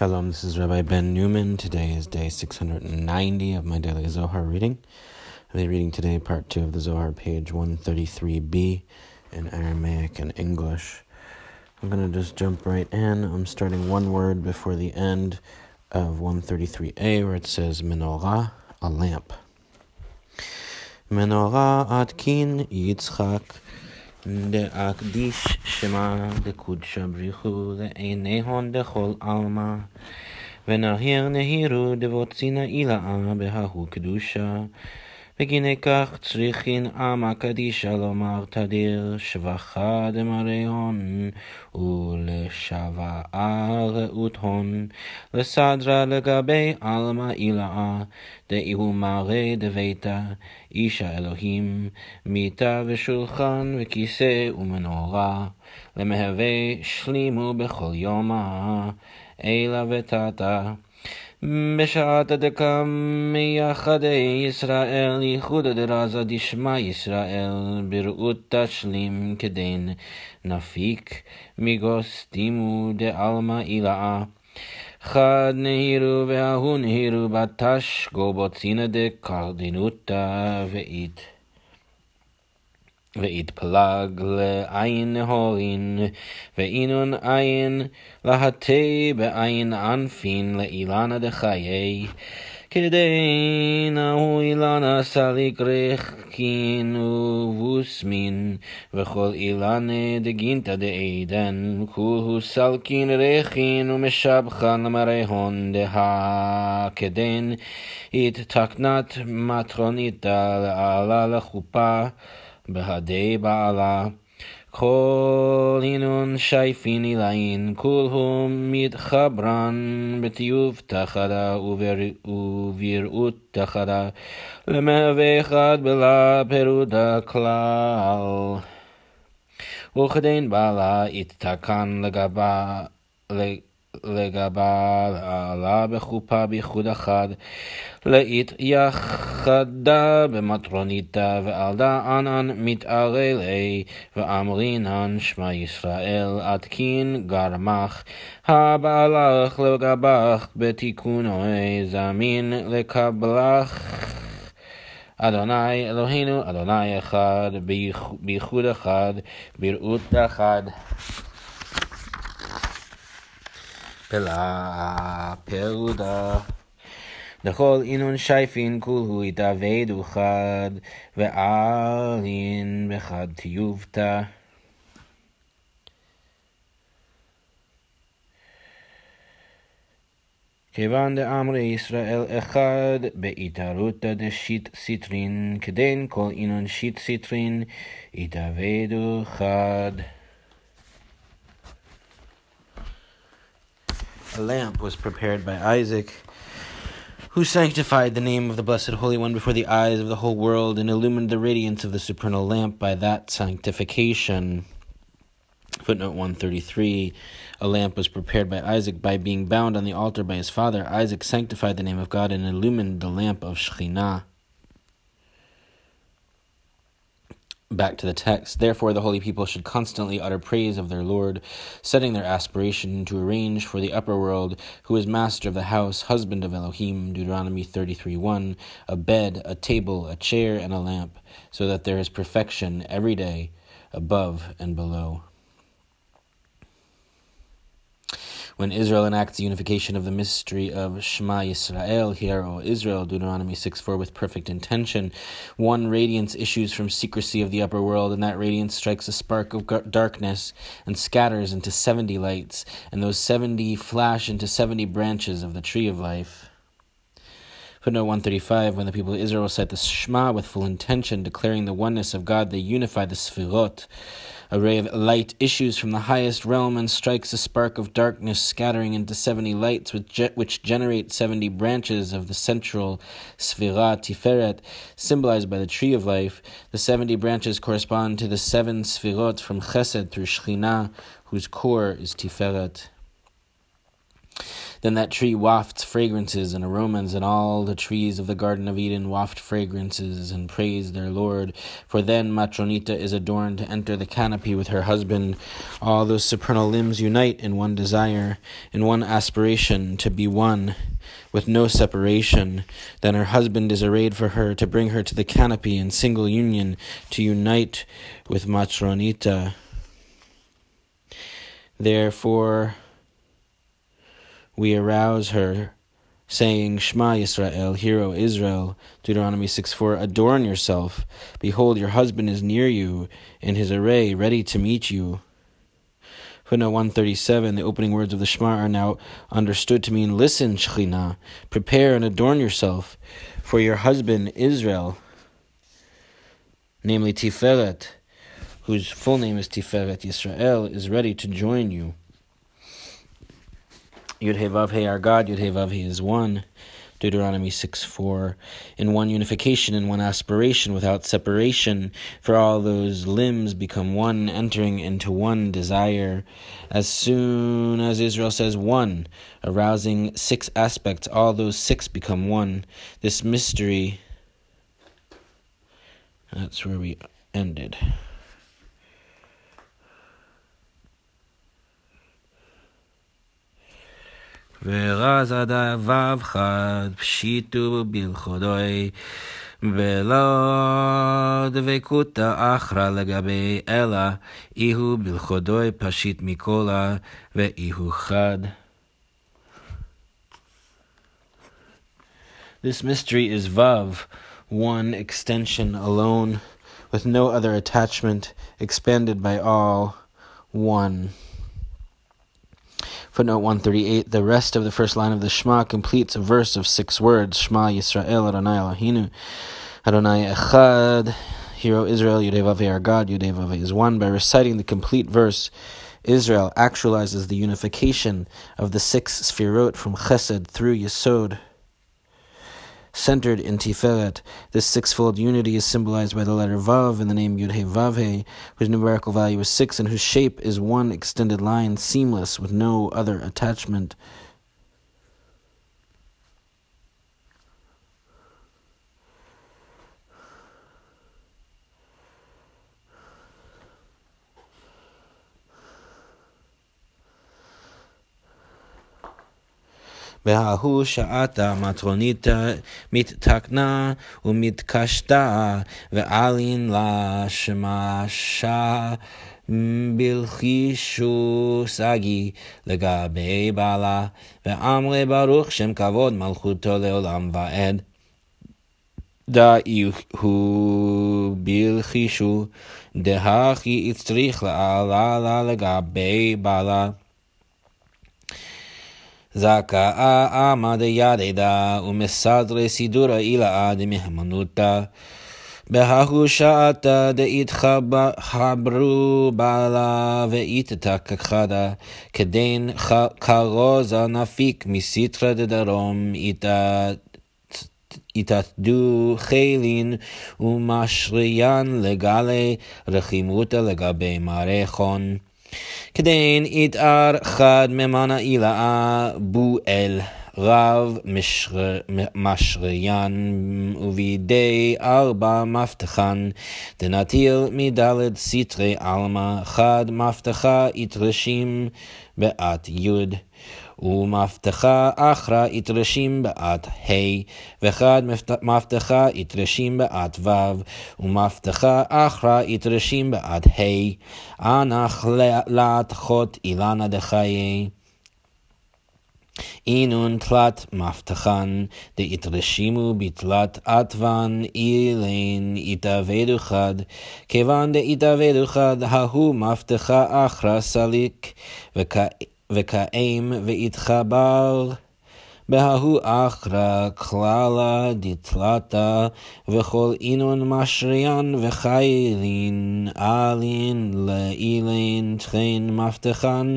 Shalom, this is Rabbi Ben Newman. Today is day 690 of my daily Zohar reading. I'll be reading today part 2 of the Zohar, page 133b in Aramaic and English. I'm going to just jump right in. I'm starting one word before the end of 133a where it says menorah, a lamp. Menorah atkin Yitzchak דאקדיש שמה דקודשא בריחו לעיניהון דכל עלמא ונהיר נהירו דבוצינא אילאה בההוא קדושה בגיני כך צריכין עמא קדישא לומר תדיר שבחה דמרי הון ולשבעה רעות הון. לסדרה לגבי עלמא אילאה דאיהו מראה דביתה אישה אלוהים מיטה ושולחן וכיסא ומנורה למהווה שלימו בכל יומה אלא ותתה בשעת דקה מייחדי ישראל, ייחוד דרזה דשמע ישראל, בראות תשלים כדין נפיק מגוסטימו דעלמא אילאה. חד נהירו וההוא נהירו בתש גובוצינא דקרדינותא ואית. ויתפלג לעין נהורין, ואינון עין להטה בעין ענפין לאילנה דחיי. כדאינה אילנה סליק רכין ובוסמין, וכל אילנה דגינתא דעדן, כולהו סלקין רכין ומשבחן למרהון דהה כדן, התתקנת מטרוניתא לעלה לחופה. בהדי בעלה. כל הינון שייפין אילאין, כולהו מתחברן בטיוב תחדה ובראות תחדה, למהווה אחד בלה פירודה כלל. וכדין בעלה יתתקן לגבה לגבה לעלה בחופה בייחוד אחד, לאית יחדה במטרוניתא, ועלדה ענן מתערלי, ואמרינן שמע ישראל עתקין גרמך, הבעלך לגבך בתיקוני זמין לקבלך. אדוני אלוהינו, אדוני אחד, בייחוד אחד, בראות אחד. פלה פרודה. לכל אינון שייפין כולהו יתאבד וחד, ועלין בחד טיובתא. כיוון דאמרי ישראל אחד בהתערותא דשיט סיטרין, כדין כל אינון שיט סיטרין, יתאבדו חד. Lamp was prepared by Isaac, who sanctified the name of the Blessed Holy One before the eyes of the whole world and illumined the radiance of the supernal lamp by that sanctification. Footnote 133 A lamp was prepared by Isaac by being bound on the altar by his father. Isaac sanctified the name of God and illumined the lamp of Shekhinah. Back to the text. Therefore, the holy people should constantly utter praise of their Lord, setting their aspiration to arrange for the upper world, who is master of the house, husband of Elohim, Deuteronomy 33 1, a bed, a table, a chair, and a lamp, so that there is perfection every day, above and below. When Israel enacts the unification of the mystery of Shema Yisrael, Hear, O Israel, Deuteronomy 6 4, with perfect intention, one radiance issues from secrecy of the upper world, and that radiance strikes a spark of darkness and scatters into 70 lights, and those 70 flash into 70 branches of the tree of life. Footnote 135 When the people of Israel recite the Shema with full intention, declaring the oneness of God, they unify the Sfirot. A ray of light issues from the highest realm and strikes a spark of darkness, scattering into seventy lights, which generate seventy branches of the central Sphira Tiferet, symbolized by the tree of life. The seventy branches correspond to the seven Sphirot from Chesed through Shekhinah, whose core is Tiferet. Then that tree wafts fragrances and aromas, and all the trees of the Garden of Eden waft fragrances and praise their Lord. For then Matronita is adorned to enter the canopy with her husband. All those supernal limbs unite in one desire, in one aspiration to be one, with no separation. Then her husband is arrayed for her to bring her to the canopy in single union, to unite with Matronita. Therefore, we arouse her, saying, Shema Yisrael, Hero Israel, Deuteronomy 6 4, adorn yourself. Behold, your husband is near you in his array, ready to meet you. Footnote 137, the opening words of the Shema are now understood to mean, Listen, Shekhinah, prepare and adorn yourself, for your husband Israel, namely Tiferet, whose full name is Tiferet Yisrael, is ready to join you. Yud He our God, Yud He is one. Deuteronomy 6 4. In one unification, in one aspiration, without separation, for all those limbs become one, entering into one desire. As soon as Israel says one, arousing six aspects, all those six become one. This mystery, that's where we ended. ורז עד ו' חד פשיטו בלכודוי ולא דבקותא אחרא לגבי אלא איהו בלכודוי פשיט מכלה ואיהו חד. This mystery is Vav, one extension alone, with no other attachment, expanded by all, one. Footnote 138 The rest of the first line of the Shema completes a verse of six words Shema Yisrael Adonai Eloheinu Adonai Echad Hero Israel Yudevave our God Yudevave is one. By reciting the complete verse Israel actualizes the unification of the six sfirot from Chesed through Yesod centered in Tiferet. This sixfold unity is symbolized by the letter Vav in the name Yud He Vav He, whose numerical value is six and whose shape is one extended line, seamless with no other attachment. וההוא שעתה מטרוניתא מתתקנה ומתקשתה, ואלין לה שמשה בלחישו סגי לגבי בעלה, ואמרי ברוך שם כבוד מלכותו לעולם ועד. דאי הוא בלחישו, דהכי הצריך לעלה לה לגבי בעלה. Zakaa amadiya deda umsadre sidura ila admihmanuta. בהחושעתא דאיתחברו בעלה ואיתתקחדה, כדין כרוזה נפיק מסיתרא דדרום התעתדו חילין ומשריין לגלי רחימותא לגבי מערכון. כדין יתאר חד ממנה אילאה בואל רב משריין ובידי ארבע מפתחן דנטיל מדלת סטרי עלמא חד מפתחה יתרשים בעת יוד ומבטחה אחרא יתרשים בעת ה', ואחד מבטחה יתרשים בעת ו', ומבטחה אחרא יתרשים בעת ה', אנח להתחות אילנה דחיי. אינון תלת מבטחן, דהתרשימו בתלת עטוון אילן יתאבדו חד, כיוון דהתאבדו חד, ההוא מבטחה אחרא סליק, וכאם ויתחבר. בההוא אחרא כללה דתלתא, וכל אינון משריין וחיילין, אלין לאילין תכן מבטחן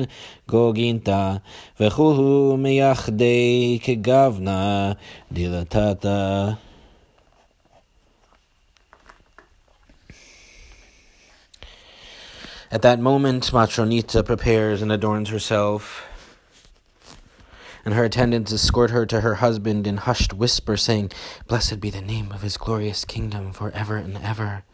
גוגינתא, וכוהו מייחדי כגוונה דלתתא. At that moment, Matronita prepares and adorns herself. and her attendants escort her to her husband in hushed whisper, saying, Blessed be the name of his glorious kingdom for ever and ever.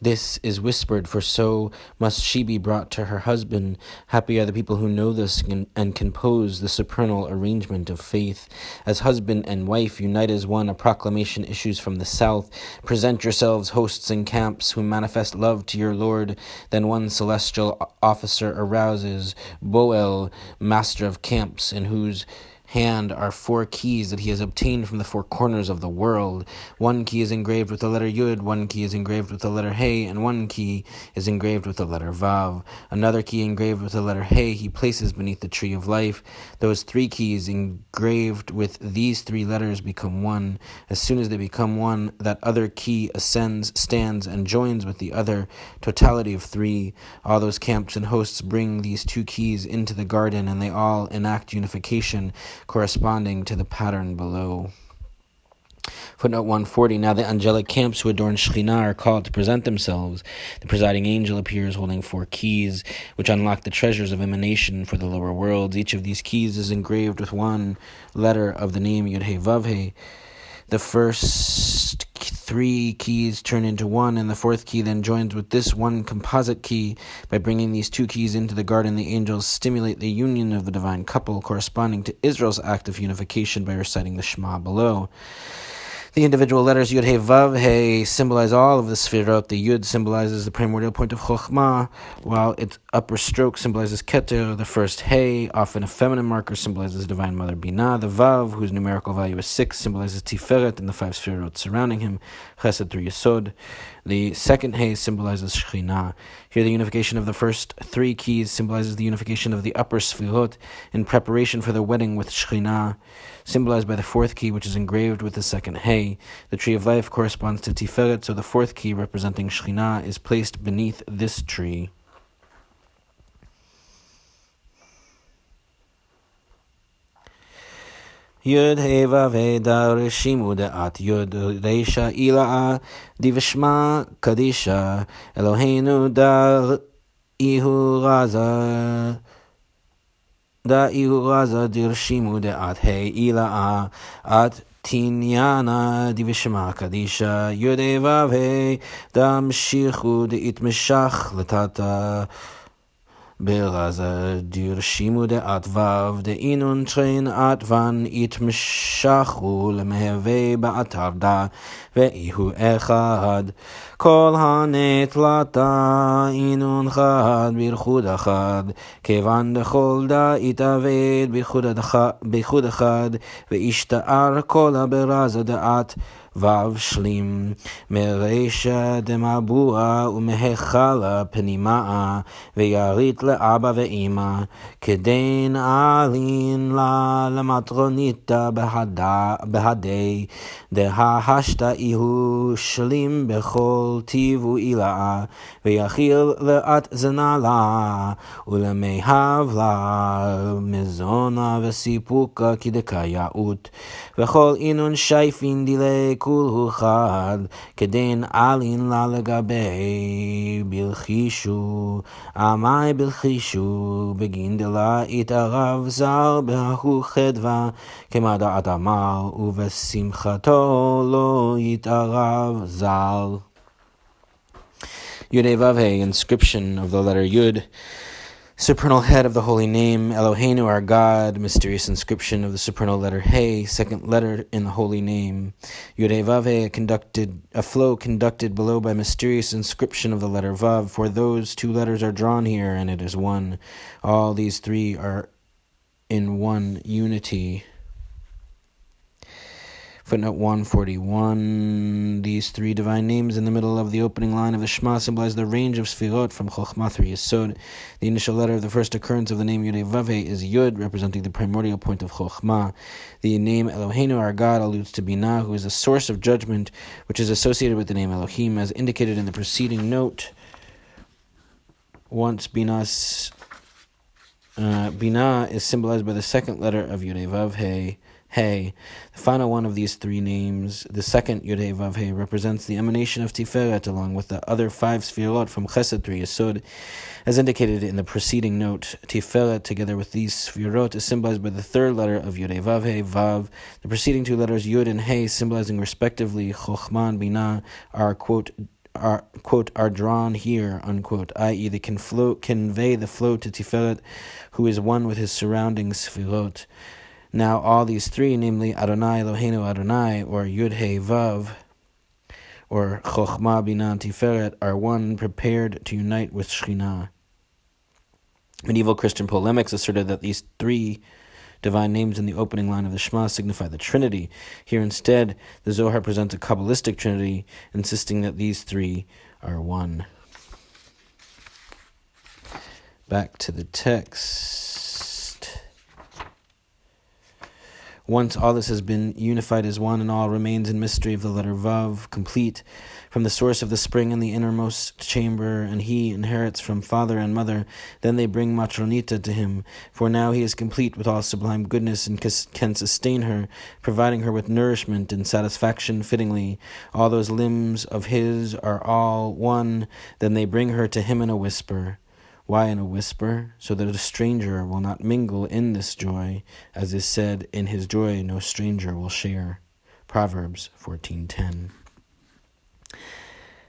This is whispered, for so must she be brought to her husband. Happy are the people who know this and compose the supernal arrangement of faith. As husband and wife unite as one, a proclamation issues from the south. Present yourselves, hosts and camps, who manifest love to your Lord. Then one celestial officer arouses Boel, master of camps, in whose hand are four keys that he has obtained from the four corners of the world. One key is engraved with the letter Yud, one key is engraved with the letter Hey, and one key is engraved with the letter Vav. Another key engraved with the letter Hey he places beneath the tree of life. Those three keys engraved with these three letters become one. As soon as they become one, that other key ascends, stands, and joins with the other totality of three. All those camps and hosts bring these two keys into the garden, and they all enact unification corresponding to the pattern below. Footnote 140 Now the angelic camps who adorn Shekhinah are called to present themselves. The presiding angel appears holding four keys, which unlock the treasures of emanation for the lower worlds. Each of these keys is engraved with one letter of the name Yud He Vav He. The first three keys turn into one, and the fourth key then joins with this one composite key. By bringing these two keys into the garden, the angels stimulate the union of the divine couple, corresponding to Israel's act of unification by reciting the Shema below. The individual letters Yud He Vav He symbolize all of the Sfirot. The Yud symbolizes the primordial point of Chokhmah, while its upper stroke symbolizes Keter. The first He, often a feminine marker, symbolizes Divine Mother Binah. The Vav, whose numerical value is six, symbolizes Tiferet and the five Sfirot surrounding him, Chesed through Yesod. The second He symbolizes Shekhinah. Here, the unification of the first three keys symbolizes the unification of the upper Sfirot in preparation for the wedding with Shekhinah symbolized by the fourth key, which is engraved with the second Hey. The tree of life corresponds to Tiferet, so the fourth key, representing Shekhinah, is placed beneath this tree. יוד הווה ודרשימו דעת יוד רשע אילאה דבשמע קדישה אלוהינו דר איהו רזה דא איהו רזה דרשימו דעת ה' אילאה את תניאנה דבשמע קדישא יוד הווה דמשיכו דאתמשך לטאטא ברזה דרשימו דעת וו דאינון טרין עת ון יתמשכו למהווה באתר דה ואיהו אחד. כל הנטלתה אינון חד בייחוד אחד כיוון דכל דה יתאבד בייחוד אחד וישתער כל הברזה דעת וו שלים, מרישא דמבואה ומהיכלה פנימה, וירית לאבא ואמא, כדין עלין לה למטרוניתא בהדי, דהשתא איהו שלים בכל טיב ועילאה, ויכיל לאט זנה לה, ולמיהב לה מזונה וסיפוקה כדקייאות, וכל אינון שייפין דילי כולו חד, כדין עלין לה לגבי בלחישו, עמי בלחישו, בגין דלה התערב זר בהוא חדווה, כמדעת עמל, ובשמחתו לא יתערב זל. Yud Vav inscription of the letter Yud. Supernal head of the holy name, Eloheinu, our God, mysterious inscription of the supernal letter He, second letter in the holy name, Yudevave, conducted a flow conducted below by mysterious inscription of the letter Vav, for those two letters are drawn here, and it is one. All these three are in one unity. Footnote 141. These three divine names in the middle of the opening line of the Shema symbolize the range of Sfirot from Chokhmah through Yesod. The initial letter of the first occurrence of the name Yud Vave is Yud, representing the primordial point of Chokhmah. The name Eloheinu, our God, alludes to Binah, who is the source of judgment, which is associated with the name Elohim, as indicated in the preceding note. Once Binah's Uh, Bina is symbolized by the second letter of Yud Vav. Hey, the final one of these three names, the second Yud Vav Hey, represents the emanation of Tiferet along with the other five Sfirot from Chesed through Yesod. As indicated in the preceding note, Tiferet, together with these Sfirot, is symbolized by the third letter of Yud Vav Hey, Vav. The preceding two letters, Yud and Hey, symbolizing respectively Chochman and Bina, are, quote, are quote are drawn here unquote, i.e., they can flow convey the flow to Tiferet, who is one with his surrounding sfirot. Now all these three, namely Adonai Eloheinu Adonai, or Yud He Vav, or Chochma Bina Tiferet, are one prepared to unite with Shekhinah. Medieval Christian polemics asserted that these three divine names in the opening line of the Shema signify the Trinity. Here instead, the Zohar presents a Kabbalistic Trinity, insisting that these three are one. Back to the text. Once all this has been unified as one, and all remains in mystery of the letter Vav, complete from the source of the spring in the innermost chamber, and he inherits from father and mother. Then they bring Matronita to him, for now he is complete with all sublime goodness and can sustain her, providing her with nourishment and satisfaction fittingly. All those limbs of his are all one. Then they bring her to him in a whisper. Why in a whisper? So that a stranger will not mingle in this joy, as is said, in his joy no stranger will share. Proverbs 14:10.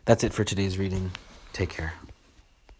That's it for today's reading. Take care.